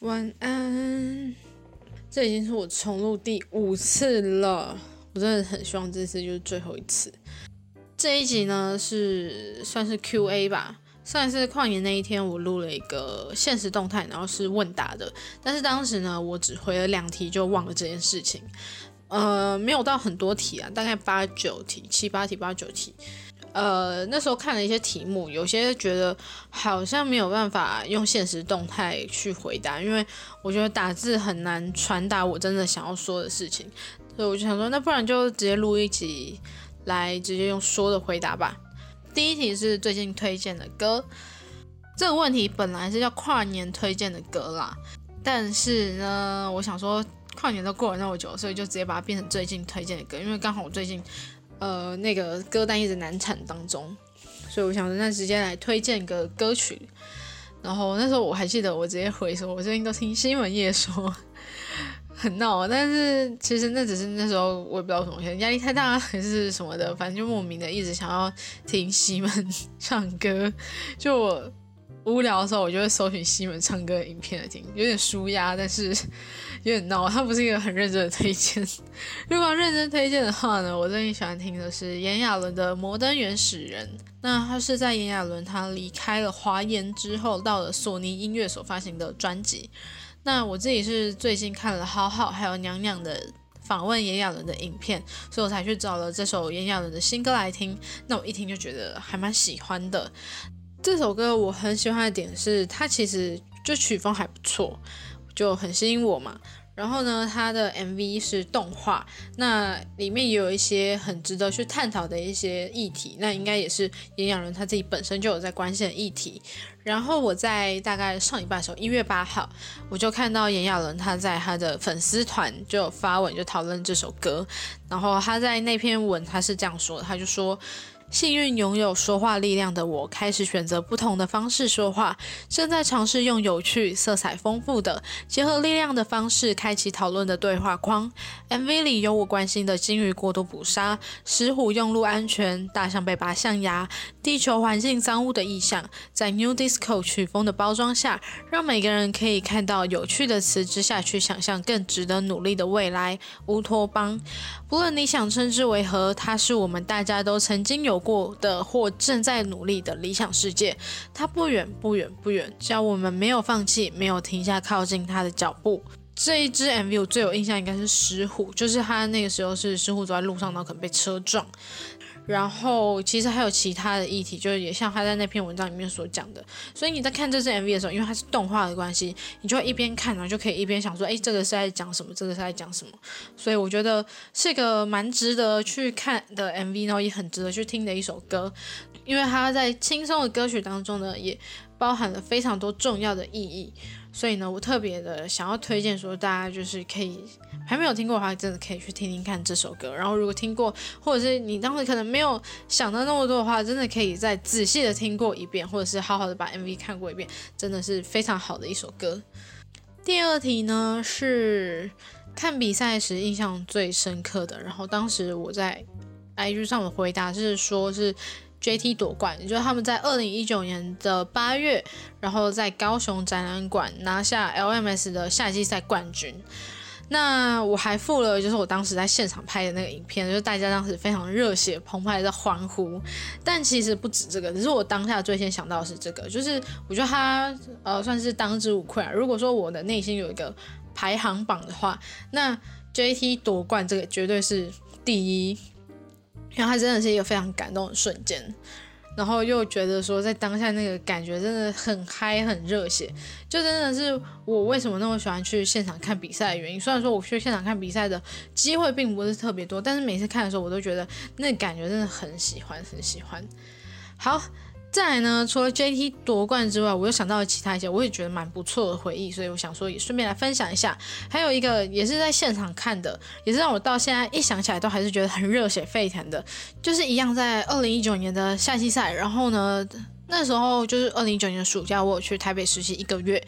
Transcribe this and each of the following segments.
晚安。这已经是我重录第五次了，我真的很希望这次就是最后一次。这一集呢是算是 Q&A 吧。上一次跨年那一天，我录了一个现实动态，然后是问答的，但是当时呢，我只回了两题就忘了这件事情。呃，没有到很多题啊，大概八九题、七八题、八九题。呃，那时候看了一些题目，有些觉得好像没有办法用现实动态去回答，因为我觉得打字很难传达我真的想要说的事情，所以我就想说，那不然就直接录一集来直接用说的回答吧。第一题是最近推荐的歌，这个问题本来是要跨年推荐的歌啦，但是呢，我想说跨年都过了那么久，所以就直接把它变成最近推荐的歌，因为刚好我最近。呃，那个歌单一直难产当中，所以我想说，那直接来推荐个歌曲。然后那时候我还记得，我直接回说，我最近都听新闻夜说，很闹。但是其实那只是那时候我也不知道什么，压力太大还是什么的，反正就莫名的一直想要听西门 唱歌。就我无聊的时候，我就会搜寻西门唱歌的影片来听，有点舒压，但是。有点闹，他不是一个很认真的推荐。如果要认真推荐的话呢，我最近喜欢听的是炎亚纶的《摩登原始人》。那他是在炎亚纶他离开了华研之后，到了索尼音乐所发行的专辑。那我自己是最近看了好好还有娘娘的访问炎亚纶的影片，所以我才去找了这首炎亚纶的新歌来听。那我一听就觉得还蛮喜欢的。这首歌我很喜欢的点是，它其实就曲风还不错。就很吸引我嘛，然后呢，它的 MV 是动画，那里面也有一些很值得去探讨的一些议题，那应该也是炎亚纶他自己本身就有在关心的议题。然后我在大概上礼拜的时候，一月八号，我就看到炎亚纶他在他的粉丝团就有发文就讨论这首歌，然后他在那篇文他是这样说，他就说。幸运拥有说话力量的我，开始选择不同的方式说话。正在尝试用有趣、色彩丰富的、结合力量的方式开启讨论的对话框。MV 里有我关心的鲸鱼过度捕杀、石虎用路安全、大象被拔象牙、地球环境脏污的意象，在 New Disco 曲风的包装下，让每个人可以看到有趣的词之下去想象更值得努力的未来。乌托邦，不论你想称之为何，它是我们大家都曾经有。过的或正在努力的理想世界，它不远不远不远，只要我们没有放弃，没有停下靠近它的脚步。这一支 MV 我最有印象应该是石虎，就是他那个时候是石虎走在路上，然后可能被车撞。然后其实还有其他的议题，就是也像他在那篇文章里面所讲的。所以你在看这支 MV 的时候，因为它是动画的关系，你就会一边看，然后就可以一边想说，哎，这个是在讲什么？这个是在讲什么？所以我觉得是一个蛮值得去看的 MV，然后也很值得去听的一首歌，因为它在轻松的歌曲当中呢，也包含了非常多重要的意义。所以呢，我特别的想要推荐说，大家就是可以还没有听过的话，真的可以去听听看这首歌。然后如果听过，或者是你当时可能没有想到那么多的话，真的可以再仔细的听过一遍，或者是好好的把 MV 看过一遍，真的是非常好的一首歌。第二题呢是看比赛时印象最深刻的，然后当时我在 IG 上的回答是说是。JT 夺冠，也就是他们在二零一九年的八月，然后在高雄展览馆拿下 LMS 的夏季赛冠军。那我还附了，就是我当时在现场拍的那个影片，就是大家当时非常热血澎湃的欢呼。但其实不止这个，只是我当下最先想到的是这个，就是我觉得他呃算是当之无愧啊。如果说我的内心有一个排行榜的话，那 JT 夺冠这个绝对是第一。然后他真的是一个非常感动的瞬间，然后又觉得说在当下那个感觉真的很嗨很热血，就真的是我为什么那么喜欢去现场看比赛的原因。虽然说我去现场看比赛的机会并不是特别多，但是每次看的时候我都觉得那感觉真的很喜欢很喜欢。好，再来呢，除了 JT 夺冠之外，我又想到了其他一些我也觉得蛮不错的回忆，所以我想说也顺便来分享一下。还有一个也是在现场看的，也是让我到现在一想起来都还是觉得很热血沸腾的，就是一样在二零一九年的夏季赛，然后呢。那时候就是二零一九年的暑假，我有去台北实习一个月。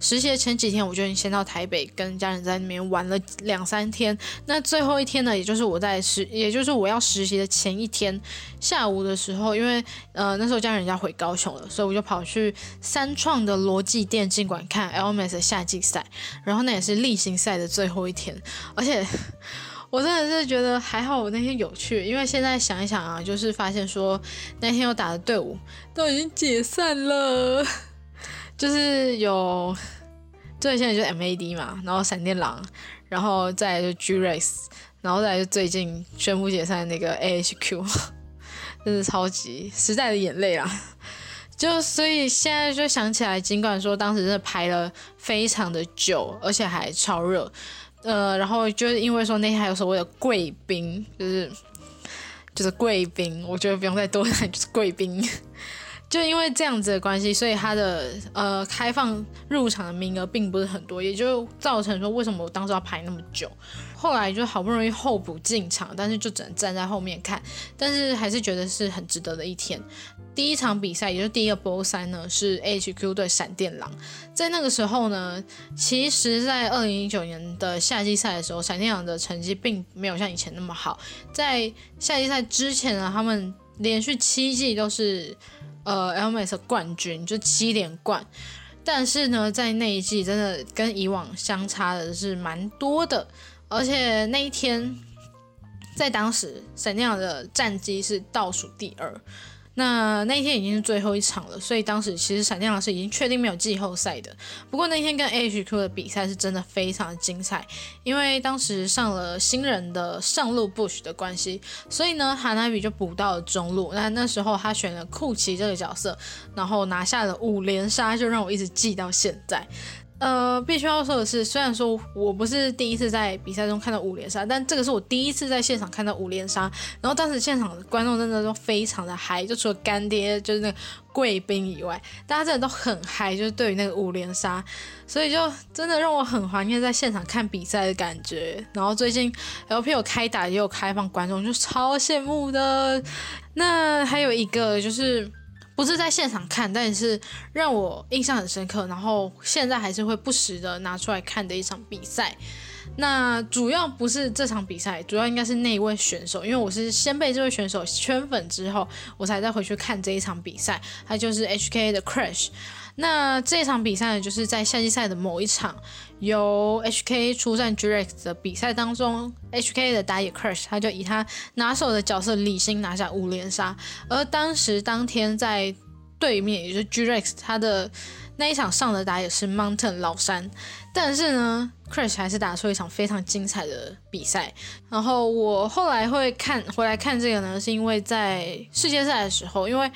实习的前几天，我就先到台北跟家人在那边玩了两三天。那最后一天呢，也就是我在实，也就是我要实习的前一天下午的时候，因为呃那时候家人家回高雄了，所以我就跑去三创的罗技电竞馆看 LMS 的夏季赛。然后那也是例行赛的最后一天，而且。我真的是觉得还好，我那天有去，因为现在想一想啊，就是发现说那天我打的队伍都已经解散了，就是有最现在就是 MAD 嘛，然后闪电狼，然后再就 G Race，然后再就最近宣布解散那个 AHQ，真是超级时代的眼泪啊！就所以现在就想起来，尽管说当时真的排了非常的久，而且还超热。呃，然后就是因为说那天还有所谓的贵宾，就是就是贵宾，我觉得不用再多谈，就是贵宾。就因为这样子的关系，所以他的呃开放入场的名额并不是很多，也就造成说为什么我当时要排那么久。后来就好不容易候补进场，但是就只能站在后面看，但是还是觉得是很值得的一天。第一场比赛，也就是第一个波三呢，是 HQ 对闪电狼。在那个时候呢，其实，在二零一九年的夏季赛的时候，闪电狼的成绩并没有像以前那么好。在夏季赛之前呢，他们连续七季都是呃 LMS 冠军，就七连冠。但是呢，在那一季真的跟以往相差的是蛮多的，而且那一天在当时闪电狼的战绩是倒数第二。那那一天已经是最后一场了，所以当时其实闪电老师已经确定没有季后赛的。不过那天跟 HQ 的比赛是真的非常的精彩，因为当时上了新人的上路 Bush 的关系，所以呢，哈娜比就补到了中路。那那时候他选了库奇这个角色，然后拿下了五连杀，就让我一直记到现在。呃，必须要说的是，虽然说我不是第一次在比赛中看到五连杀，但这个是我第一次在现场看到五连杀。然后当时现场的观众真的都非常的嗨，就除了干爹就是那个贵宾以外，大家真的都很嗨，就是对于那个五连杀，所以就真的让我很怀念在现场看比赛的感觉。然后最近 LP 有开打也有开放观众，就超羡慕的。那还有一个就是。不是在现场看，但是让我印象很深刻，然后现在还是会不时的拿出来看的一场比赛。那主要不是这场比赛，主要应该是那一位选手，因为我是先被这位选手圈粉之后，我才再回去看这一场比赛。他就是 HK 的 Crash。那这场比赛呢，就是在夏季赛的某一场，由 HK 出战 Drex 的比赛当中，HK 的打野 Crash 他就以他拿手的角色李星拿下五连杀，而当时当天在对面，也就是 Drex 他的那一场上的打野是 Mountain 老山。但是呢，Crash 还是打出一场非常精彩的比赛。然后我后来会看回来看这个呢，是因为在世界赛的时候，因为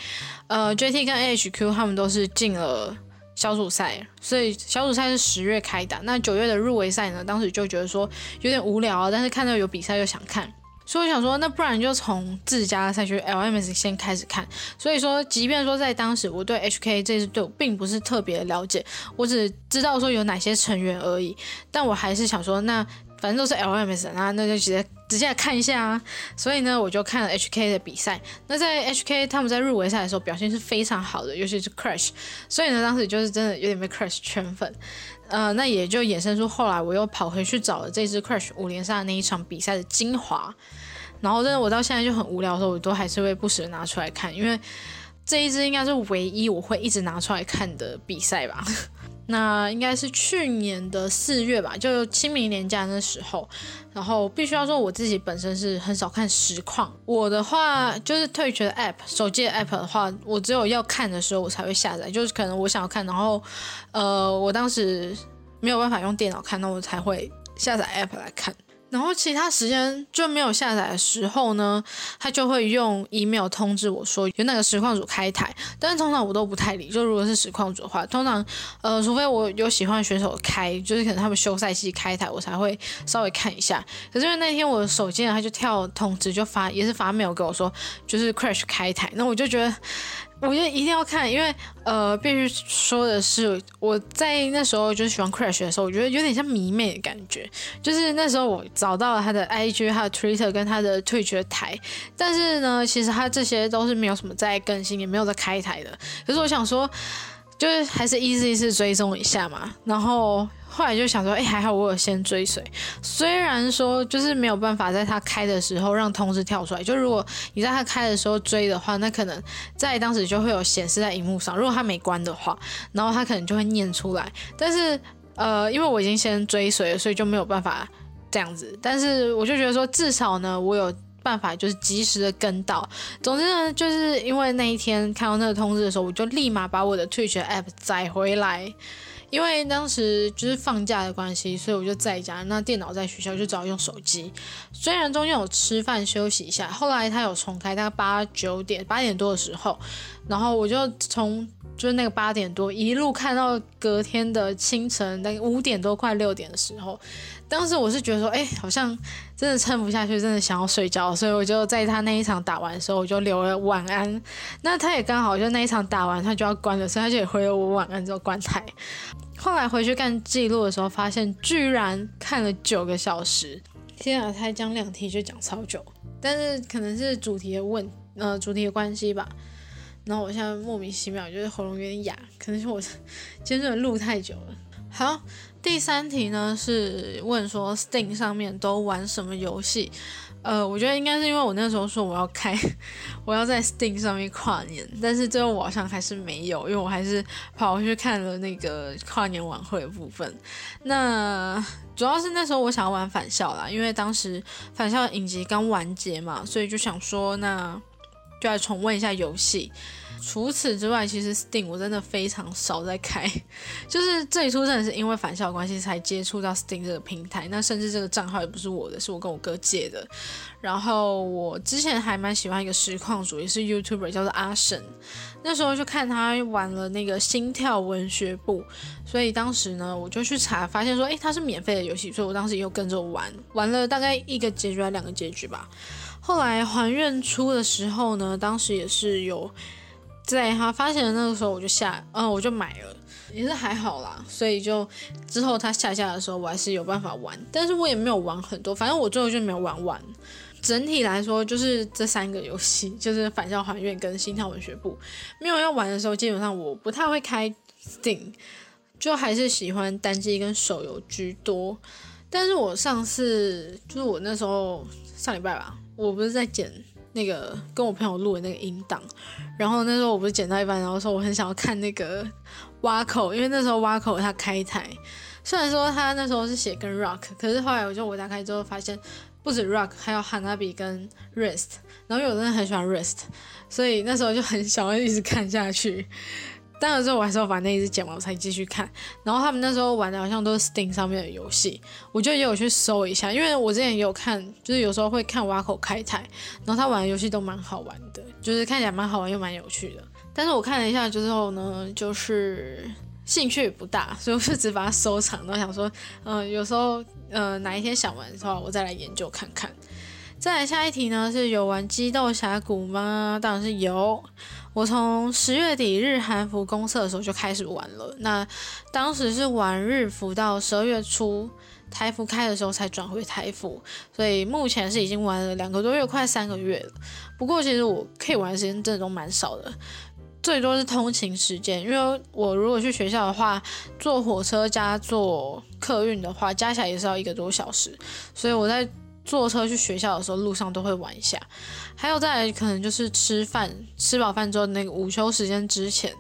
呃 JT 跟 AHQ 他们都是进了小组赛，所以小组赛是十月开打。那九月的入围赛呢，当时就觉得说有点无聊啊，但是看到有比赛又想看。所以我想说，那不然就从自家赛区 LMS 先开始看。所以说，即便说在当时我对 HK 这支队伍并不是特别了解，我只知道说有哪些成员而已。但我还是想说，那反正都是 LMS，那那就直接直接来看一下啊。所以呢，我就看了 HK 的比赛。那在 HK 他们在入围赛的时候表现是非常好的，尤其是 Crash。所以呢，当时就是真的有点被 Crash 圈粉。呃，那也就衍生出后来我又跑回去找了这支 Crash 五连杀那一场比赛的精华。然后真的，我到现在就很无聊的时候，我都还是会不时的拿出来看，因为这一支应该是唯一我会一直拿出来看的比赛吧。那应该是去年的四月吧，就清明年假那时候。然后必须要说，我自己本身是很少看实况。我的话就是退学的 App，手机的 App 的话，我只有要看的时候我才会下载，就是可能我想要看，然后呃，我当时没有办法用电脑看，那我才会下载 App 来看。然后其他时间就没有下载的时候呢，他就会用 email 通知我说有那个实况组开台，但是通常我都不太理。就如果是实况组的话，通常呃，除非我有喜欢选手开，就是可能他们休赛期开台，我才会稍微看一下。可是因为那天我手机他就跳通知，就发也是发 mail 给我说，就是 crash 开台，那我就觉得。我觉得一定要看，因为呃，必须说的是，我在那时候就是喜欢 Crash 的时候，我觉得有点像迷妹的感觉。就是那时候我找到了他的 IG、他的 Twitter 跟他的 Twitch 的台，但是呢，其实他这些都是没有什么在更新，也没有在开台的。可是我想说，就是还是一次一次追踪一下嘛，然后。后来就想说，哎，还好我有先追随，虽然说就是没有办法在他开的时候让通知跳出来，就如果你在他开的时候追的话，那可能在当时就会有显示在荧幕上。如果他没关的话，然后他可能就会念出来。但是呃，因为我已经先追随了，所以就没有办法这样子。但是我就觉得说，至少呢，我有办法就是及时的跟到。总之呢，就是因为那一天看到那个通知的时候，我就立马把我的退学 app 载回来。因为当时就是放假的关系，所以我就在家，那电脑在学校就只好用手机。虽然中间有吃饭休息一下，后来他有重开，大概八九点、八点多的时候，然后我就从就是那个八点多一路看到隔天的清晨，那个五点多快六点的时候。当时我是觉得说，哎，好像真的撑不下去，真的想要睡觉，所以我就在他那一场打完的时候，我就留了晚安。那他也刚好就那一场打完，他就要关了，所以他就也回了我晚安之后关台。后来回去看记录的时候，发现居然看了九个小时。天啊，才讲两题就讲超久，但是可能是主题的问，呃，主题的关系吧。然后我现在莫名其妙，就是喉咙有点哑，可能是我 今天真的录太久了。好。第三题呢是问说 Steam 上面都玩什么游戏？呃，我觉得应该是因为我那时候说我要开，我要在 Steam 上面跨年，但是最后我好像还是没有，因为我还是跑回去看了那个跨年晚会的部分。那主要是那时候我想要玩返校啦，因为当时返校影集刚完结嘛，所以就想说那就来重温一下游戏。除此之外，其实 Steam 我真的非常少在开，就是最初真的是因为返校关系才接触到 Steam 这个平台。那甚至这个账号也不是我的，是我跟我哥借的。然后我之前还蛮喜欢一个实况主，也是 YouTuber，叫做阿神。那时候就看他玩了那个《心跳文学部》，所以当时呢我就去查，发现说，诶，它是免费的游戏，所以我当时又跟着玩，玩了大概一个结局还两个结局吧。后来还愿出的时候呢，当时也是有。在他发行的那个时候，我就下，嗯，我就买了，也是还好啦。所以就之后他下架的时候，我还是有办法玩，但是我也没有玩很多，反正我最后就没有玩完。整体来说，就是这三个游戏，就是《返校还愿》跟《心跳文学部》，没有要玩的时候，基本上我不太会开 Steam，就还是喜欢单机跟手游居多。但是我上次就是我那时候上礼拜吧，我不是在剪。那个跟我朋友录的那个音档，然后那时候我不是剪到一半，然后说我很想要看那个挖口，因为那时候挖口他开台，虽然说他那时候是写跟 rock，可是后来我就我打开之后发现不止 rock，还有 hanabi 跟 rest，然后有的很喜欢 rest，所以那时候就很想要一直看下去。但有时候我还是要把那一只剪完我才继续看。然后他们那时候玩的好像都是 Steam 上面的游戏，我就也有去搜一下，因为我之前也有看，就是有时候会看挖口开台，然后他玩的游戏都蛮好玩的，就是看起来蛮好玩又蛮有趣的。但是我看了一下之后呢，就是兴趣不大，所以我就只把它收藏，然后想说，嗯，有时候呃哪一天想玩的话，我再来研究看看。再来下一题呢，是有玩激斗峡谷吗？当然是有。我从十月底日韩服公测的时候就开始玩了，那当时是玩日服到十二月初台服开的时候才转回台服，所以目前是已经玩了两个多月，快三个月了。不过其实我可以玩的时间真的都蛮少的，最多是通勤时间，因为我如果去学校的话，坐火车加坐客运的话，加起来也是要一个多小时，所以我在。坐车去学校的时候，路上都会玩一下。还有再，可能就是吃饭，吃饱饭之后那个午休时间之前，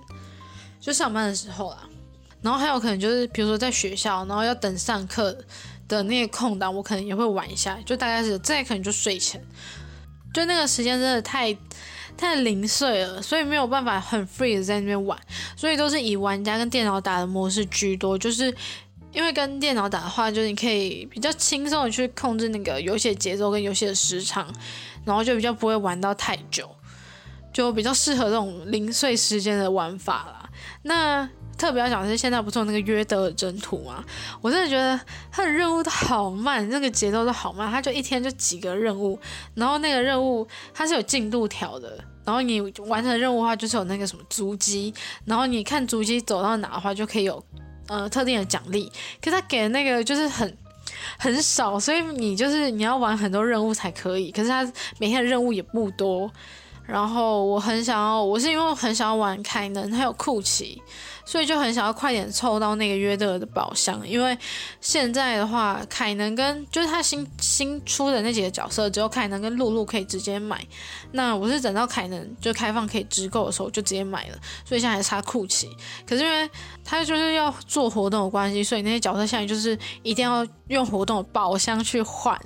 就上班的时候啦。然后还有可能就是，比如说在学校，然后要等上课的那个空档，我可能也会玩一下。就大概是再可能就睡前，就那个时间真的太太零碎了，所以没有办法很 free 的在那边玩，所以都是以玩家跟电脑打的模式居多，就是。因为跟电脑打的话，就是你可以比较轻松的去控制那个游戏的节奏跟游戏的时长，然后就比较不会玩到太久，就比较适合这种零碎时间的玩法啦。那特别要讲的是，现在不是有那个约德尔征途吗？我真的觉得他的任务都好慢，那个节奏都好慢。他就一天就几个任务，然后那个任务它是有进度条的，然后你完成任务的话就是有那个什么足迹，然后你看足迹走到哪的话就可以有呃特定的奖励。可是他给的那个就是很很少，所以你就是你要玩很多任务才可以。可是他每天的任务也不多。然后我很想要，我是因为很想要玩凯能还有酷奇，所以就很想要快点凑到那个约德的宝箱。因为现在的话，凯能跟就是他新新出的那几个角色，只有凯能跟露露可以直接买。那我是等到凯能就开放可以直购的时候就直接买了，所以现在还差库奇。可是因为他就是要做活动的关系，所以那些角色现在就是一定要用活动宝箱去换，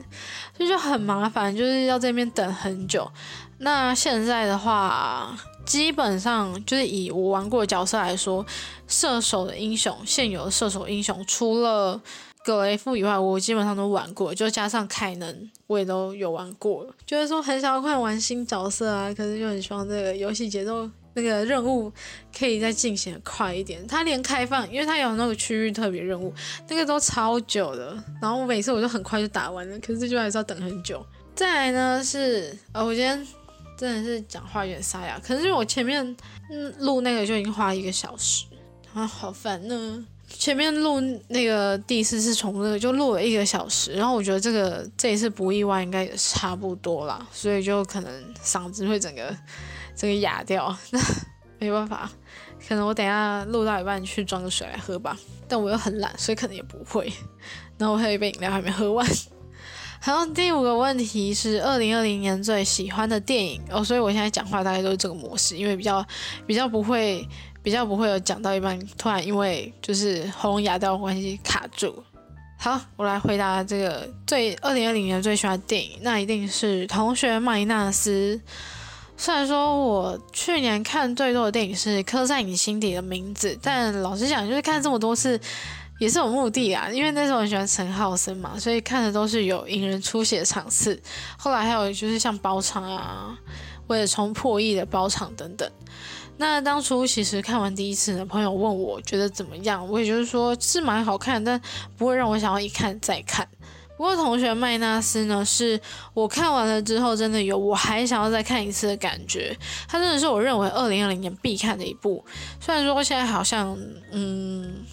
所以就很麻烦，就是要这边等很久。那现在的话，基本上就是以我玩过的角色来说，射手的英雄，现有的射手英雄，除了格雷夫以外，我基本上都玩过，就加上凯能，我也都有玩过。就是说很想要快玩新角色啊，可是就很希望这个游戏节奏、那个任务可以再进行的快一点。它连开放，因为它有那个区域特别任务，那个都超久的。然后我每次我就很快就打完了，可是这就还是要等很久。再来呢是，呃，我今天。真的是讲话有点沙哑，可是我前面录那个就已经花一个小时，啊好烦呢。前面录那个第四次重录就录了一个小时，然后我觉得这个这一次不意外应该也差不多啦，所以就可能嗓子会整个整个哑掉，那 没办法，可能我等下录到一半去装个水来喝吧，但我又很懒，所以可能也不会。然后我还有一杯饮料还没喝完。好，第五个问题是二零二零年最喜欢的电影哦，所以我现在讲话大概都是这个模式，因为比较比较不会比较不会有讲到一半突然因为就是喉咙哑掉的关系卡住。好，我来回答这个最二零二零年最喜欢的电影，那一定是《同学麦纳斯》。虽然说我去年看最多的电影是《刻在你心底的名字》，但老实讲，就是看这么多次。也是有目的啊，因为那时候很喜欢陈浩森嘛，所以看的都是有引人出血的场次。后来还有就是像包场啊，为了冲破亿的包场等等。那当初其实看完第一次呢，朋友问我觉得怎么样，我也就是说是蛮好看，但不会让我想要一看再看。不过同学麦纳斯呢，是我看完了之后真的有我还想要再看一次的感觉。它真的是我认为二零二零年必看的一部。虽然说现在好像嗯。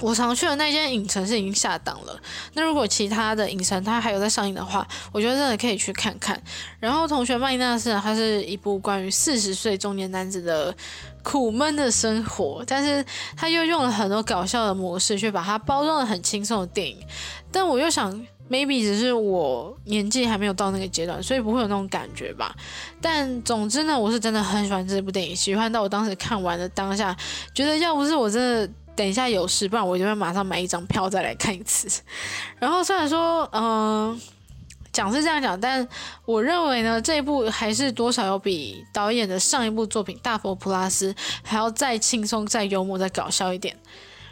我常去的那间影城是已经下档了。那如果其他的影城它还有在上映的话，我觉得真的可以去看看。然后同学麦纳斯，它是一部关于四十岁中年男子的苦闷的生活，但是他又用了很多搞笑的模式去把它包装的很轻松的电影。但我又想，maybe 只是我年纪还没有到那个阶段，所以不会有那种感觉吧。但总之呢，我是真的很喜欢这部电影，喜欢到我当时看完的当下，觉得要不是我真的。等一下有事，不然我就会马上买一张票再来看一次。然后虽然说，嗯，讲是这样讲，但我认为呢，这一部还是多少有比导演的上一部作品《大佛普拉斯》还要再轻松、再幽默、再搞笑一点。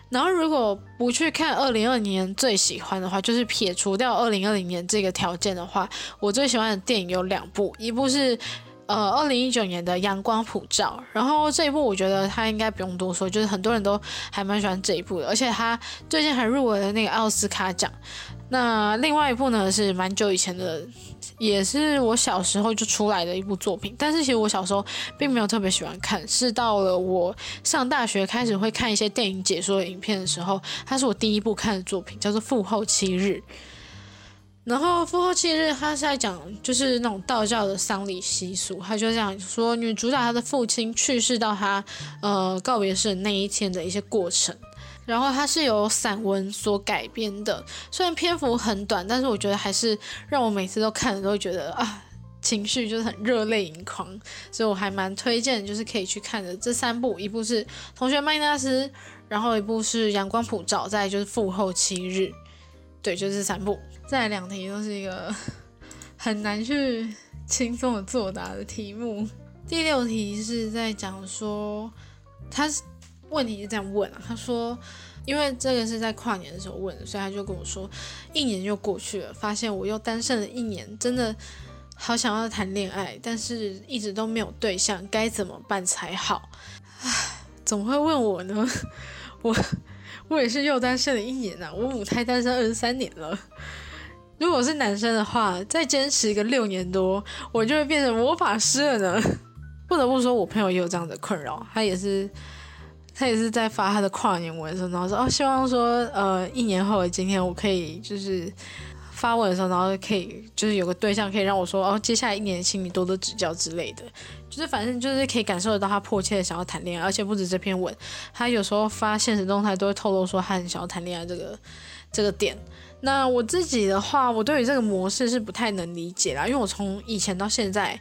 然后如果不去看二零二零年最喜欢的话，就是撇除掉二零二零年这个条件的话，我最喜欢的电影有两部，一部是。呃，二零一九年的《阳光普照》，然后这一部我觉得他应该不用多说，就是很多人都还蛮喜欢这一部的，而且他最近还入围了那个奥斯卡奖。那另外一部呢是蛮久以前的，也是我小时候就出来的一部作品，但是其实我小时候并没有特别喜欢看，是到了我上大学开始会看一些电影解说影片的时候，它是我第一部看的作品，叫做《父后七日》。然后复后七日，他是在讲就是那种道教的丧礼习俗，他就这样说女主角她的父亲去世到她呃告别式那一天的一些过程。然后它是由散文所改编的，虽然篇幅很短，但是我觉得还是让我每次都看了都会觉得啊情绪就是很热泪盈眶，所以我还蛮推荐就是可以去看的这三部，一部是《同学麦纳斯》，然后一部是《阳光普照》，再就是《复后七日》，对，就这三步。再两题都是一个 很难去轻松的作答的题目。第六题是在讲说，他问题是这样问啊，他说，因为这个是在跨年的时候问，所以他就跟我说，一年就过去了，发现我又单身了一年，真的好想要谈恋爱，但是一直都没有对象，该怎么办才好？唉，怎么会问我呢？我我也是又单身了一年呐，我母胎单身二十三年了。如果是男生的话，再坚持一个六年多，我就会变成魔法师了呢。不得不说，我朋友也有这样的困扰，他也是，他也是在发他的跨年文的时候，然后说哦，希望说呃，一年后的今天，我可以就是发文的时候，然后可以就是有个对象可以让我说哦，接下来一年请你多多指教之类的，就是反正就是可以感受得到他迫切的想要谈恋爱，而且不止这篇文，他有时候发现实动态都会透露说他很想要谈恋爱这个这个点。那我自己的话，我对于这个模式是不太能理解啦，因为我从以前到现在，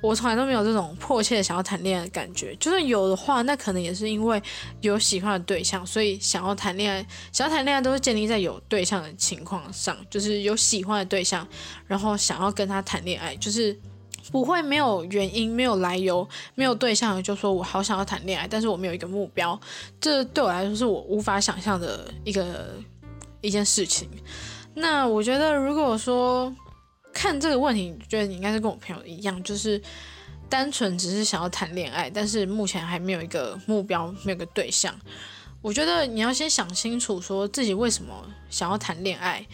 我从来都没有这种迫切的想要谈恋爱的感觉。就算有的话，那可能也是因为有喜欢的对象，所以想要谈恋爱。想要谈恋爱都是建立在有对象的情况上，就是有喜欢的对象，然后想要跟他谈恋爱，就是不会没有原因、没有来由、没有对象就说我好想要谈恋爱，但是我没有一个目标，这对我来说是我无法想象的一个。一件事情，那我觉得，如果说看这个问题，觉得你应该是跟我朋友一样，就是单纯只是想要谈恋爱，但是目前还没有一个目标，没有个对象。我觉得你要先想清楚，说自己为什么想要谈恋爱，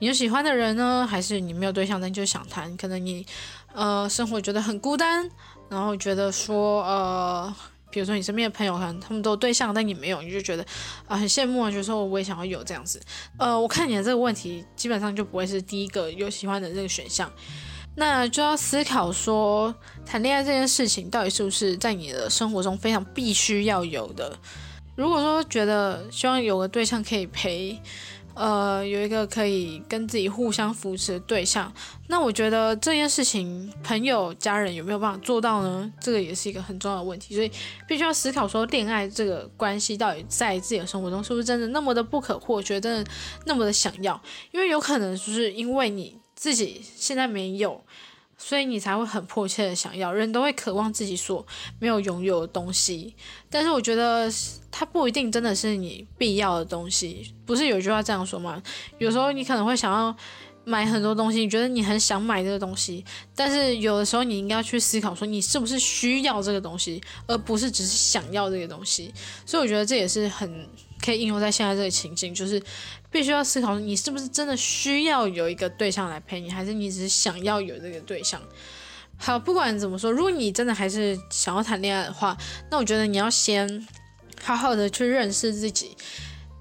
你有喜欢的人呢，还是你没有对象但就想谈？可能你呃生活觉得很孤单，然后觉得说呃。比如说你身边的朋友可能他们都有对象，但你没有，你就觉得啊很羡慕啊，觉得说我也想要有这样子。呃，我看你的这个问题基本上就不会是第一个有喜欢的这个选项，那就要思考说谈恋爱这件事情到底是不是在你的生活中非常必须要有的。如果说觉得希望有个对象可以陪。呃，有一个可以跟自己互相扶持的对象，那我觉得这件事情，朋友、家人有没有办法做到呢？这个也是一个很重要的问题，所以必须要思考说，恋爱这个关系到底在自己的生活中是不是真的那么的不可或缺，真的那么的想要？因为有可能就是因为你自己现在没有。所以你才会很迫切的想要，人都会渴望自己所没有拥有的东西。但是我觉得它不一定真的是你必要的东西。不是有一句话这样说吗？有时候你可能会想要买很多东西，你觉得你很想买这个东西，但是有的时候你应该去思考说你是不是需要这个东西，而不是只是想要这个东西。所以我觉得这也是很可以应用在现在这个情境，就是。必须要思考，你是不是真的需要有一个对象来陪你，还是你只是想要有这个对象？好，不管怎么说，如果你真的还是想要谈恋爱的话，那我觉得你要先好好的去认识自己。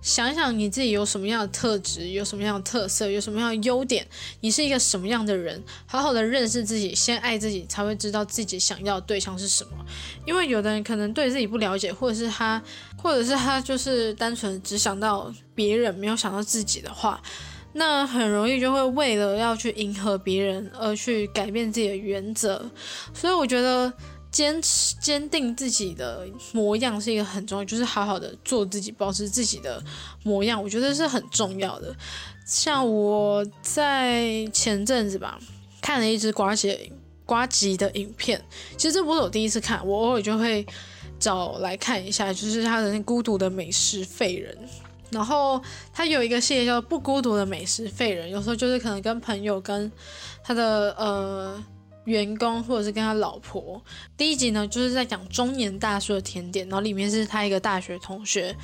想想你自己有什么样的特质，有什么样的特色，有什么样的优点，你是一个什么样的人？好好的认识自己，先爱自己，才会知道自己想要的对象是什么。因为有的人可能对自己不了解，或者是他，或者是他就是单纯只想到别人，没有想到自己的话，那很容易就会为了要去迎合别人而去改变自己的原则。所以我觉得。坚持坚定自己的模样是一个很重要，就是好好的做自己，保持自己的模样，我觉得是很重要的。像我在前阵子吧，看了一支瓜姐瓜吉的影片，其实这不是我第一次看，我偶尔就会找来看一下，就是他的那孤独的美食废人，然后他有一个系列叫不孤独的美食废人，有时候就是可能跟朋友跟他的呃。员工或者是跟他老婆，第一集呢就是在讲中年大叔的甜点，然后里面是他一个大学同学，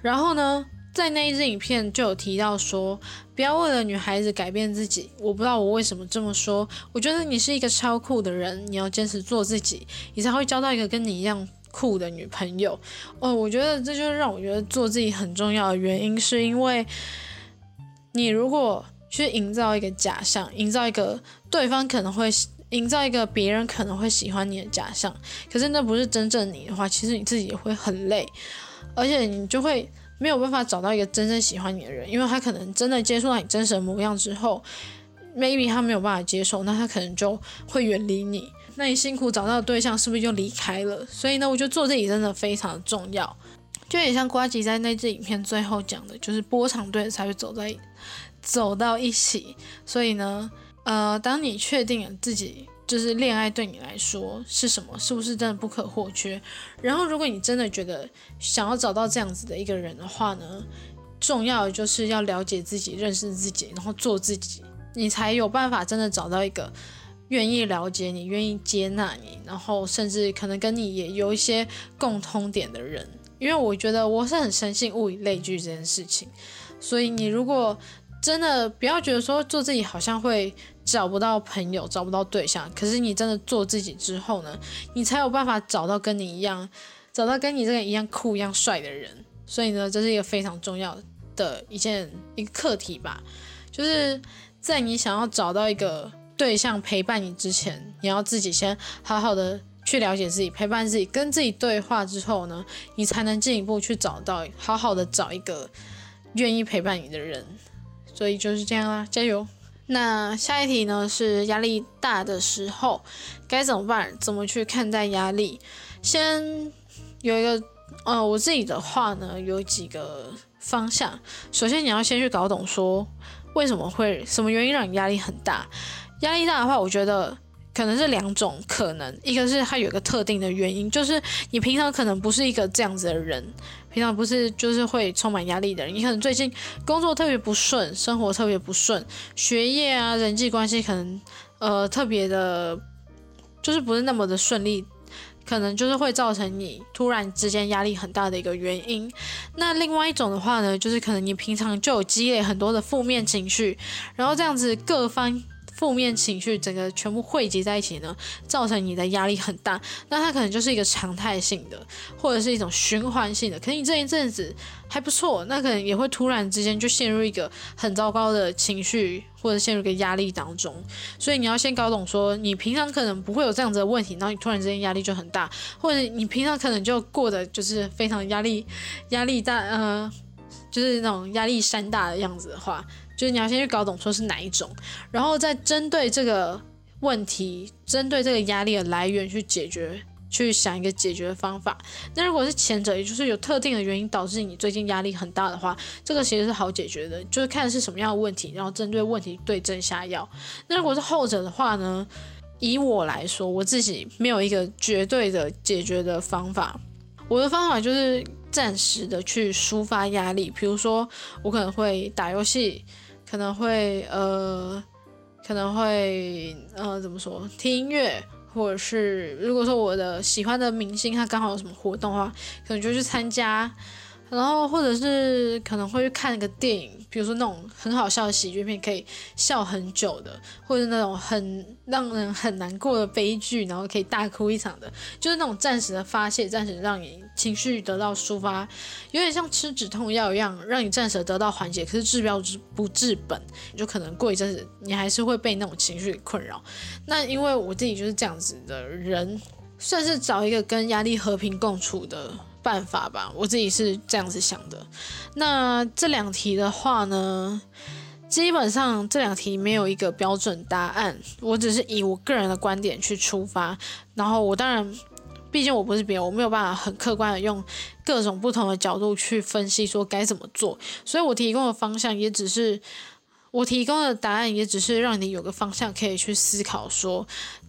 然后呢在那一支影片就有提到说，不要为了女孩子改变自己。我不知道我为什么这么说，我觉得你是一个超酷的人，你要坚持做自己，你才会交到一个跟你一样酷的女朋友。哦，我觉得这就是让我觉得做自己很重要的原因，是因为你如果去营造一个假象，营造一个对方可能会。营造一个别人可能会喜欢你的假象，可是那不是真正你的话，其实你自己也会很累，而且你就会没有办法找到一个真正喜欢你的人，因为他可能真的接触到你真实的模样之后，maybe 他没有办法接受，那他可能就会远离你，那你辛苦找到的对象是不是就离开了？所以呢，我觉得做自己真的非常的重要，就也像瓜吉在那支影片最后讲的，就是波长对才会走在走到一起，所以呢。呃，当你确定了自己就是恋爱对你来说是什么，是不是真的不可或缺？然后，如果你真的觉得想要找到这样子的一个人的话呢，重要的就是要了解自己、认识自己，然后做自己，你才有办法真的找到一个愿意了解你、愿意接纳你，然后甚至可能跟你也有一些共通点的人。因为我觉得我是很深信物以类聚这件事情，所以你如果真的不要觉得说做自己好像会找不到朋友、找不到对象，可是你真的做自己之后呢，你才有办法找到跟你一样、找到跟你这个一样酷、一样帅的人。所以呢，这是一个非常重要的一件一个课题吧，就是在你想要找到一个对象陪伴你之前，你要自己先好好的。去了解自己，陪伴自己，跟自己对话之后呢，你才能进一步去找到好好的找一个愿意陪伴你的人。所以就是这样啦，加油！那下一题呢是压力大的时候该怎么办？怎么去看待压力？先有一个，呃，我自己的话呢有几个方向。首先你要先去搞懂说为什么会什么原因让你压力很大。压力大的话，我觉得。可能是两种可能，一个是他有一个特定的原因，就是你平常可能不是一个这样子的人，平常不是就是会充满压力的人，你可能最近工作特别不顺，生活特别不顺，学业啊人际关系可能呃特别的，就是不是那么的顺利，可能就是会造成你突然之间压力很大的一个原因。那另外一种的话呢，就是可能你平常就有积累很多的负面情绪，然后这样子各方。负面情绪整个全部汇集在一起呢，造成你的压力很大。那它可能就是一个常态性的，或者是一种循环性的。可能你这一阵子还不错，那可能也会突然之间就陷入一个很糟糕的情绪，或者陷入一个压力当中。所以你要先搞懂，说你平常可能不会有这样子的问题，然后你突然之间压力就很大，或者你平常可能就过得就是非常压力压力大，呃，就是那种压力山大的样子的话。就是你要先去搞懂说是哪一种，然后再针对这个问题，针对这个压力的来源去解决，去想一个解决的方法。那如果是前者，也就是有特定的原因导致你最近压力很大的话，这个其实是好解决的，就是看是什么样的问题，然后针对问题对症下药。那如果是后者的话呢？以我来说，我自己没有一个绝对的解决的方法，我的方法就是暂时的去抒发压力，比如说我可能会打游戏。可能会呃，可能会呃，怎么说？听音乐，或者是如果说我的喜欢的明星他刚好有什么活动的话，可能就去参加。然后或者是可能会去看一个电影，比如说那种很好笑的喜剧片，可以笑很久的，或者那种很让人很难过的悲剧，然后可以大哭一场的，就是那种暂时的发泄，暂时让你情绪得到抒发，有点像吃止痛药一样，让你暂时得到缓解。可是治标不治本，你就可能过一阵子，你还是会被那种情绪困扰。那因为我自己就是这样子的人，算是找一个跟压力和平共处的。办法吧，我自己是这样子想的。那这两题的话呢，基本上这两题没有一个标准答案，我只是以我个人的观点去出发。然后我当然，毕竟我不是别人，我没有办法很客观的用各种不同的角度去分析说该怎么做。所以我提供的方向也只是，我提供的答案也只是让你有个方向可以去思考说。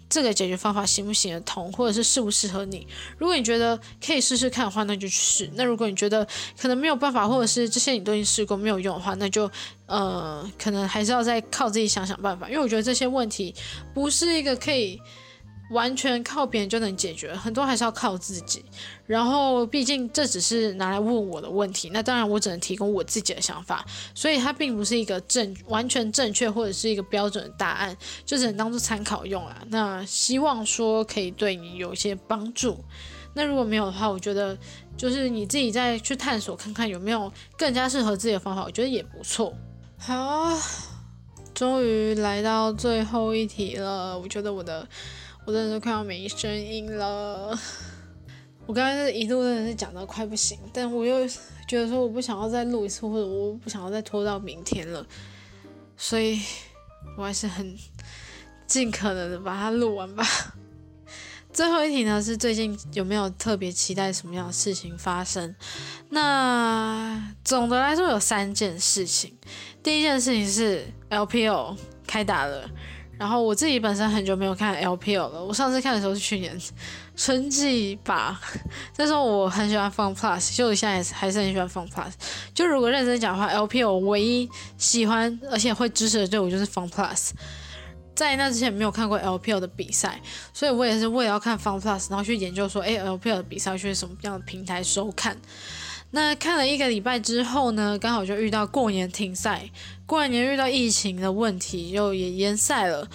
这个解决方法行不行得通，或者是适不适合你？如果你觉得可以试试看的话，那就去试。那如果你觉得可能没有办法，或者是这些你都已经试过没有用的话，那就呃，可能还是要再靠自己想想办法。因为我觉得这些问题不是一个可以。完全靠别人就能解决，很多还是要靠自己。然后，毕竟这只是拿来问我的问题，那当然我只能提供我自己的想法，所以它并不是一个正完全正确或者是一个标准的答案，就只能当做参考用啦。那希望说可以对你有一些帮助。那如果没有的话，我觉得就是你自己再去探索看看有没有更加适合自己的方法，我觉得也不错。好，终于来到最后一题了，我觉得我的。我真的是快要没声音了，我刚才是一度真的是讲到快不行，但我又觉得说我不想要再录一次，或者我不想要再拖到明天了，所以我还是很尽可能的把它录完吧。最后一题呢是最近有没有特别期待什么样的事情发生？那总的来说有三件事情，第一件事情是 LPO 开打了。然后我自己本身很久没有看 LPL 了，我上次看的时候是去年春季吧。那时候我很喜欢 Fun Plus，就现在还是很喜欢 Fun Plus。就如果认真讲话，LPL 唯一喜欢而且会支持的队伍就是 Fun Plus。在那之前没有看过 LPL 的比赛，所以我也是为了要看 Fun Plus，然后去研究说，哎，LPL 的比赛去什么样的平台收看。那看了一个礼拜之后呢，刚好就遇到过年停赛，过完年遇到疫情的问题，又也延赛了。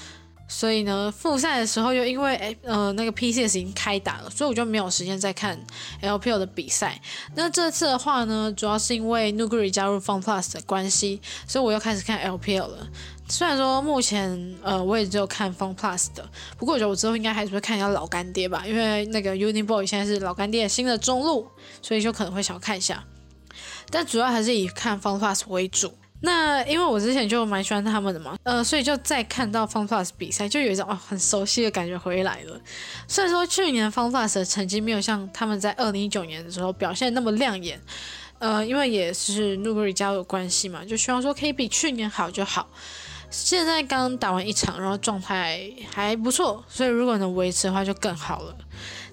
所以呢，复赛的时候又因为诶呃那个 PCS 已经开打了，所以我就没有时间再看 LPL 的比赛。那这次的话呢，主要是因为 Nuguri 加入 Fun Plus 的关系，所以我又开始看 LPL 了。虽然说目前呃我也只有看 Fun Plus 的，不过我觉得我之后应该还是会看一下老干爹吧，因为那个 Uniboy 现在是老干爹新的中路，所以就可能会想看一下。但主要还是以看 Fun Plus 为主。那因为我之前就蛮喜欢他们的嘛，呃，所以就再看到 Fun Plus 比赛，就有一种哦很熟悉的感觉回来了。虽然说去年 Fun Plus 的成绩没有像他们在二零一九年的时候表现那么亮眼，呃，因为也是 n u g r i 加入关系嘛，就希望说可以比去年好就好。现在刚打完一场，然后状态还不错，所以如果能维持的话就更好了。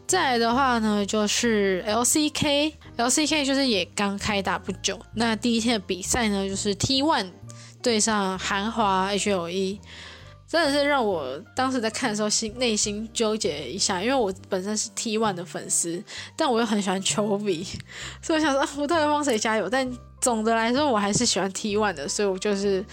再来的话呢，就是 LCK，LCK 就是也刚开打不久。那第一天的比赛呢，就是 T1 对上韩华 HLE，真的是让我当时在看的时候心内心纠结一下，因为我本身是 T1 的粉丝，但我又很喜欢丘比，所以我想说我到底帮谁加油？但总的来说，我还是喜欢 T1 的，所以我就是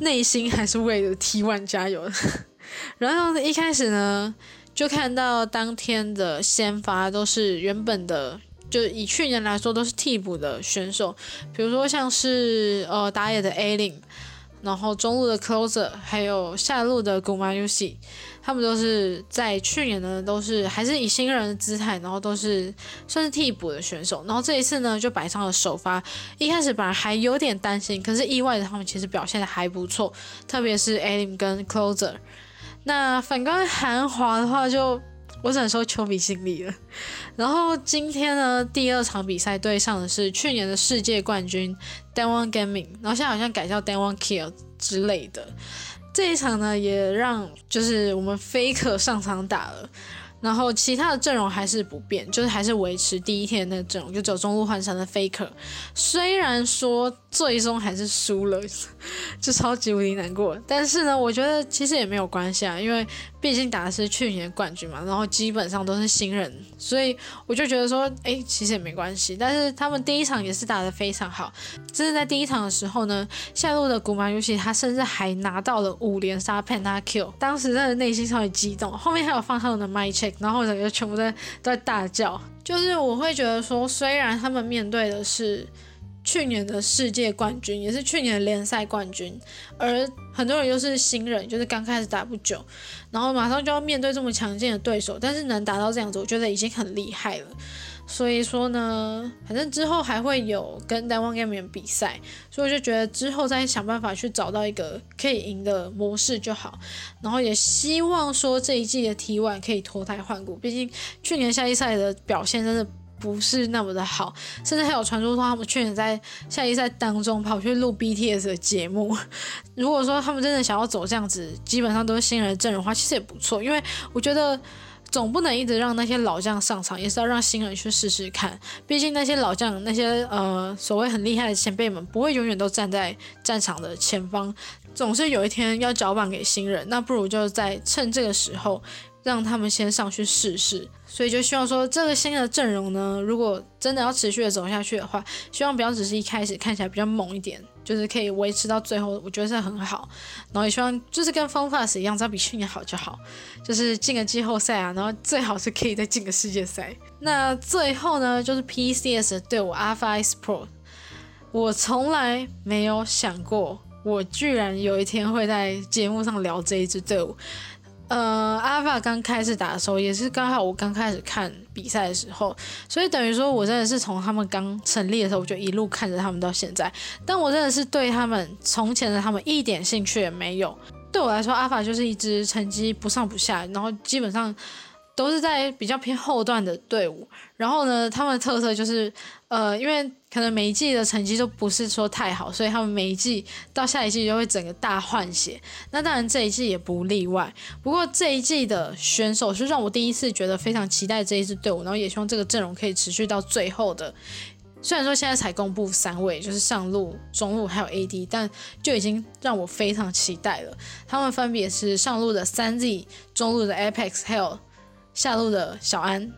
内心还是为了 T1 加油。然后一开始呢。就看到当天的先发都是原本的，就以去年来说都是替补的选手，比如说像是呃打野的 A 零，然后中路的 Closer，还有下路的 g u m a Uzi，他们都是在去年呢都是还是以新人的姿态，然后都是算是替补的选手，然后这一次呢就摆上了首发，一开始本来还有点担心，可是意外的他们其实表现的还不错，特别是 A 零跟 Closer。那反观韩华的话，就我只能说丘比心力了。然后今天呢，第二场比赛对上的是去年的世界冠军 Danwon Gaming，然后现在好像改叫 Danwon Kill 之类的。这一场呢，也让就是我们 Faker 上场打了。然后其他的阵容还是不变，就是还是维持第一天的那个阵容，就只有中路换成了 Faker。虽然说最终还是输了，就超级无敌难过。但是呢，我觉得其实也没有关系啊，因为。毕竟打的是去年的冠军嘛，然后基本上都是新人，所以我就觉得说，哎，其实也没关系。但是他们第一场也是打得非常好，就是在第一场的时候呢，下路的古马游戏他甚至还拿到了五连杀 pentakill，当时真的内心超级激动。后面还有放他们的 my check，然后整个全部在都在大叫，就是我会觉得说，虽然他们面对的是。去年的世界冠军，也是去年的联赛冠军，而很多人又是新人，就是刚开始打不久，然后马上就要面对这么强劲的对手，但是能达到这样子，我觉得已经很厉害了。所以说呢，反正之后还会有跟单方 game 比赛，所以我就觉得之后再想办法去找到一个可以赢的模式就好。然后也希望说这一季的 T1 可以脱胎换骨，毕竟去年夏季赛的表现真的。不是那么的好，甚至还有传说说他们去年在夏季赛当中跑去录 BTS 的节目。如果说他们真的想要走这样子，基本上都是新人阵容的话，其实也不错。因为我觉得总不能一直让那些老将上场，也是要让新人去试试看。毕竟那些老将、那些呃所谓很厉害的前辈们，不会永远都站在战场的前方，总是有一天要交棒给新人。那不如就在趁这个时候。让他们先上去试试，所以就希望说这个新的阵容呢，如果真的要持续的走下去的话，希望不要只是一开始看起来比较猛一点，就是可以维持到最后，我觉得是很好。然后也希望就是跟 Fun Plus 一样，只要比去年好就好，就是进个季后赛啊，然后最好是可以再进个世界赛。那最后呢，就是 PCS 的队伍 Alpha X Pro，我从来没有想过，我居然有一天会在节目上聊这一支队伍。呃，阿法刚开始打的时候，也是刚好我刚开始看比赛的时候，所以等于说我真的是从他们刚成立的时候，我就一路看着他们到现在。但我真的是对他们从前的他们一点兴趣也没有。对我来说，阿法就是一支成绩不上不下，然后基本上。都是在比较偏后段的队伍，然后呢，他们的特色就是，呃，因为可能每一季的成绩都不是说太好，所以他们每一季到下一季就会整个大换血。那当然这一季也不例外。不过这一季的选手是让我第一次觉得非常期待这一支队伍，然后也希望这个阵容可以持续到最后的。虽然说现在才公布三位，就是上路、中路还有 AD，但就已经让我非常期待了。他们分别是上路的三 Z、中路的 Apex，还有下路的小安。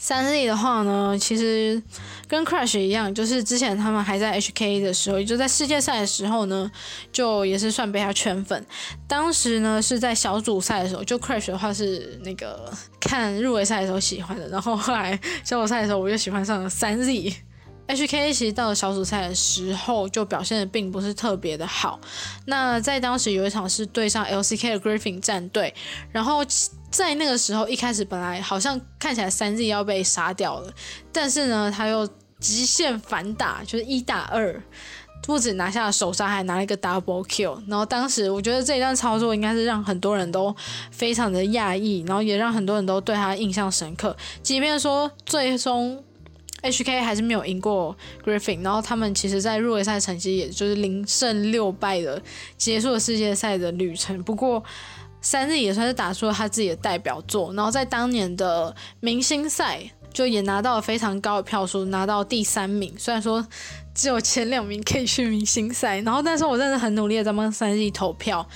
三 Z 的话呢，其实跟 Crash 一样，就是之前他们还在 HK 的时候，也就在世界赛的时候呢，就也是算被他圈粉。当时呢是在小组赛的时候，就 Crash 的话是那个看入围赛的时候喜欢的，然后后来小组赛的时候我就喜欢上了三 Z。HK 其实到了小组赛的时候就表现的并不是特别的好。那在当时有一场是对上 LCK 的 Griffin 战队，然后在那个时候一开始本来好像看起来三 Z 要被杀掉了，但是呢他又极限反打，就是一打二，不止拿下了首杀，还拿了一个 Double Kill。然后当时我觉得这一段操作应该是让很多人都非常的讶异，然后也让很多人都对他印象深刻。即便说最终。HK 还是没有赢过 Griffin，然后他们其实，在入围赛成绩也就是零胜六败的结束了世界赛的旅程。不过三日也算是打出了他自己的代表作，然后在当年的明星赛就也拿到了非常高的票数，拿到第三名。虽然说只有前两名可以去明星赛，然后那时候我真的很努力的在帮三日投票。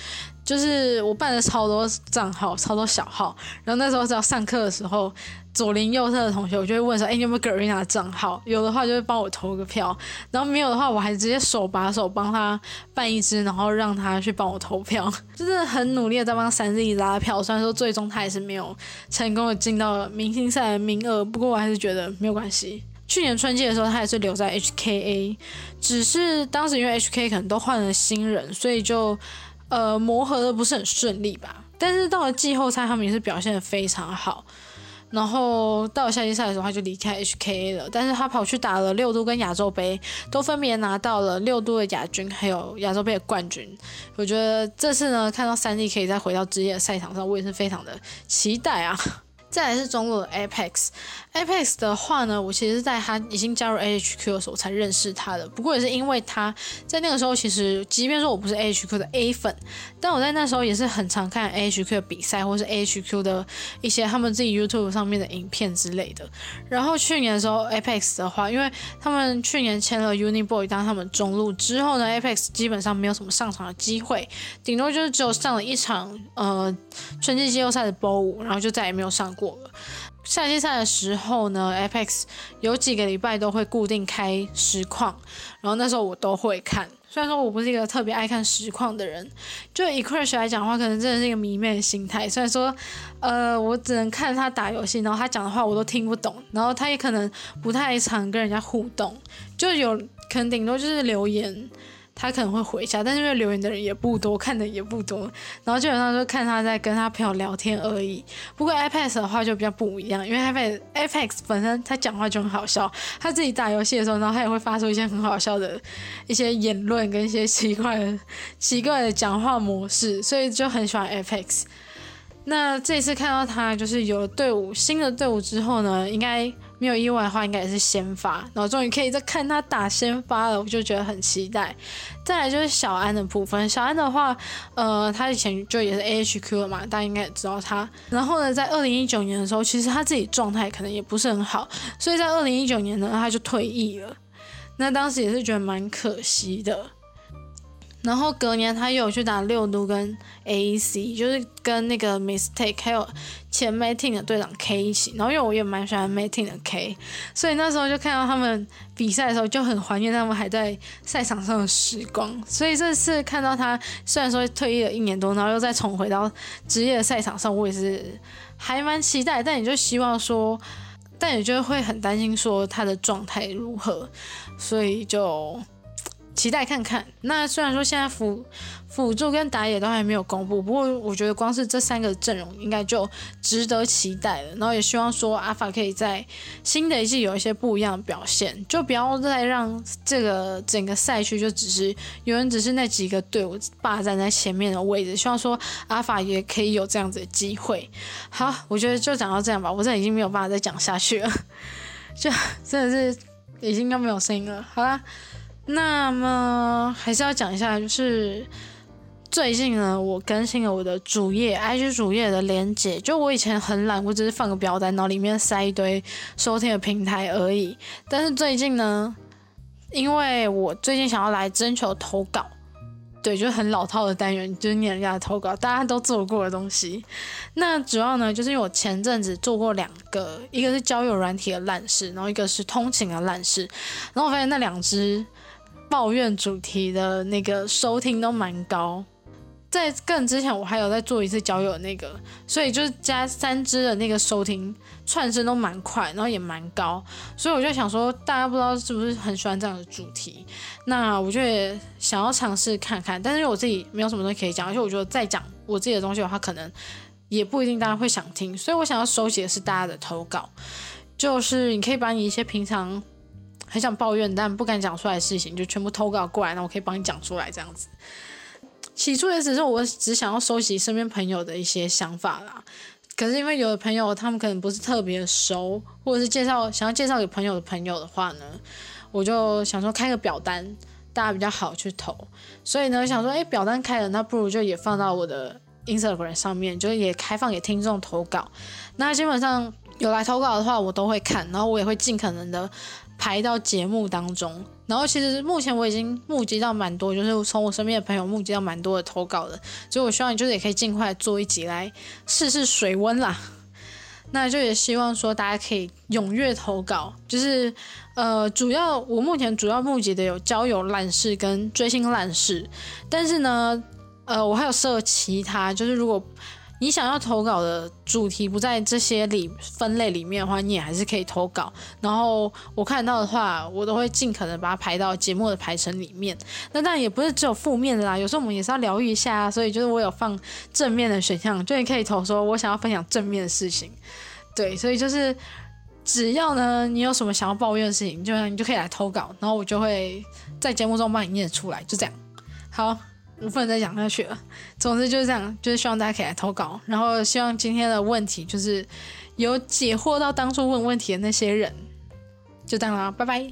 就是我办了超多账号，超多小号，然后那时候只要上课的时候，左邻右舍的同学，我就会问说：“哎，你有没有 Garena 的账号？有的话就会帮我投个票，然后没有的话，我还直接手把手帮他办一支，然后让他去帮我投票，就是很努力的在帮三 Z 拉票。虽然说最终他也是没有成功的进到明星赛的名额，不过我还是觉得没有关系。去年春季的时候，他也是留在 HKA，只是当时因为 HK 可能都换了新人，所以就。呃，磨合的不是很顺利吧？但是到了季后赛，他们也是表现的非常好。然后到了夏季赛的时候，他就离开 HKA 了。但是他跑去打了六度跟亚洲杯，都分别拿到了六度的亚军，还有亚洲杯的冠军。我觉得这次呢，看到三 D 可以再回到职业赛场上，我也是非常的期待啊。再来是中路的 Apex，Apex 的话呢，我其实是在他已经加入 AHQ 的时候才认识他的。不过也是因为他在那个时候，其实即便说我不是 AHQ 的 A 粉，但我在那时候也是很常看 AHQ 的比赛，或是 AHQ 的一些他们自己 YouTube 上面的影片之类的。然后去年的时候，Apex 的话，因为他们去年签了 Uniboy 当他们中路之后呢，Apex 基本上没有什么上场的机会，顶多就是只有上了一场呃春季季后赛的 BO 五，然后就再也没有上过。过了夏季赛的时候呢，Apex 有几个礼拜都会固定开实况，然后那时候我都会看。虽然说我不是一个特别爱看实况的人，就以 Crash 来讲的话，可能真的是一个迷妹的心态。虽然说，呃，我只能看他打游戏，然后他讲的话我都听不懂，然后他也可能不太常跟人家互动，就有可能顶多就是留言。他可能会回一下，但是因为留言的人也不多，看的也不多，然后基本上就看他在跟他朋友聊天而已。不过 Apex 的话就比较不一样，因为 iPad iPad 本身他讲话就很好笑，他自己打游戏的时候，然后他也会发出一些很好笑的一些言论跟一些奇怪的奇怪的讲话模式，所以就很喜欢 Apex。那这次看到他就是有队伍新的队伍之后呢，应该。没有意外的话，应该也是先发，然后终于可以再看他打先发了，我就觉得很期待。再来就是小安的部分，小安的话，呃，他以前就也是 AHQ 了嘛，大家应该也知道他。然后呢，在二零一九年的时候，其实他自己状态可能也不是很好，所以在二零一九年呢，他就退役了。那当时也是觉得蛮可惜的。然后隔年他又有去打六都跟 AEC，就是跟那个 Mistake 还有前 Mating 的队长 K 一起。然后因为我也蛮喜欢 Mating 的 K，所以那时候就看到他们比赛的时候就很怀念他们还在赛场上的时光。所以这次看到他虽然说退役了一年多，然后又再重回到职业的赛场上，我也是还蛮期待。但也就希望说，但也就会很担心说他的状态如何，所以就。期待看看。那虽然说现在辅辅助跟打野都还没有公布，不过我觉得光是这三个阵容应该就值得期待了。然后也希望说阿法可以在新的一季有一些不一样的表现，就不要再让这个整个赛区就只是有人只是那几个队伍霸占在前面的位置。希望说阿法也可以有这样子的机会。好，我觉得就讲到这样吧，我这已经没有办法再讲下去了，就真的是已经要没有声音了。好啦。那么还是要讲一下，就是最近呢，我更新了我的主页，IG 主页的连接。就我以前很懒，我只是放个表单，然后里面塞一堆收听的平台而已。但是最近呢，因为我最近想要来征求投稿，对，就很老套的单元，就是念人家的投稿，大家都做过的东西。那主要呢，就是因为我前阵子做过两个，一个是交友软体的烂事，然后一个是通勤的烂事，然后我发现那两只抱怨主题的那个收听都蛮高。在更之前，我还有在做一次交友那个，所以就是加三支的那个收听串声都蛮快，然后也蛮高，所以我就想说，大家不知道是不是很喜欢这样的主题，那我就想要尝试看看，但是我自己没有什么东西可以讲，而且我觉得再讲我自己的东西的话，可能也不一定大家会想听，所以我想要收集的是大家的投稿，就是你可以把你一些平常很想抱怨但不敢讲出来的事情，就全部投稿过来，那我可以帮你讲出来这样子。起初也只是我只想要收集身边朋友的一些想法啦，可是因为有的朋友他们可能不是特别熟，或者是介绍想要介绍给朋友的朋友的话呢，我就想说开个表单，大家比较好去投。所以呢，想说，哎，表单开了，那不如就也放到我的 Instagram 上面，就也开放给听众投稿。那基本上有来投稿的话，我都会看，然后我也会尽可能的排到节目当中。然后其实目前我已经募集到蛮多，就是从我身边的朋友募集到蛮多的投稿的，所以我希望你就是也可以尽快做一集来试试水温啦。那就也希望说大家可以踊跃投稿，就是呃主要我目前主要募集的有交友烂事跟追星烂事，但是呢呃我还有设其他，就是如果。你想要投稿的主题不在这些里分类里面的话，你也还是可以投稿。然后我看到的话，我都会尽可能把它排到节目的排程里面。那当然也不是只有负面的啦，有时候我们也是要疗愈一下啊。所以就是我有放正面的选项，就你可以投说我想要分享正面的事情。对，所以就是只要呢你有什么想要抱怨的事情，就你就可以来投稿，然后我就会在节目中帮你念出来。就这样，好。我不能再讲下去了。总之就是这样，就是希望大家可以来投稿，然后希望今天的问题就是有解惑到当初问问题的那些人。就这样了，拜拜。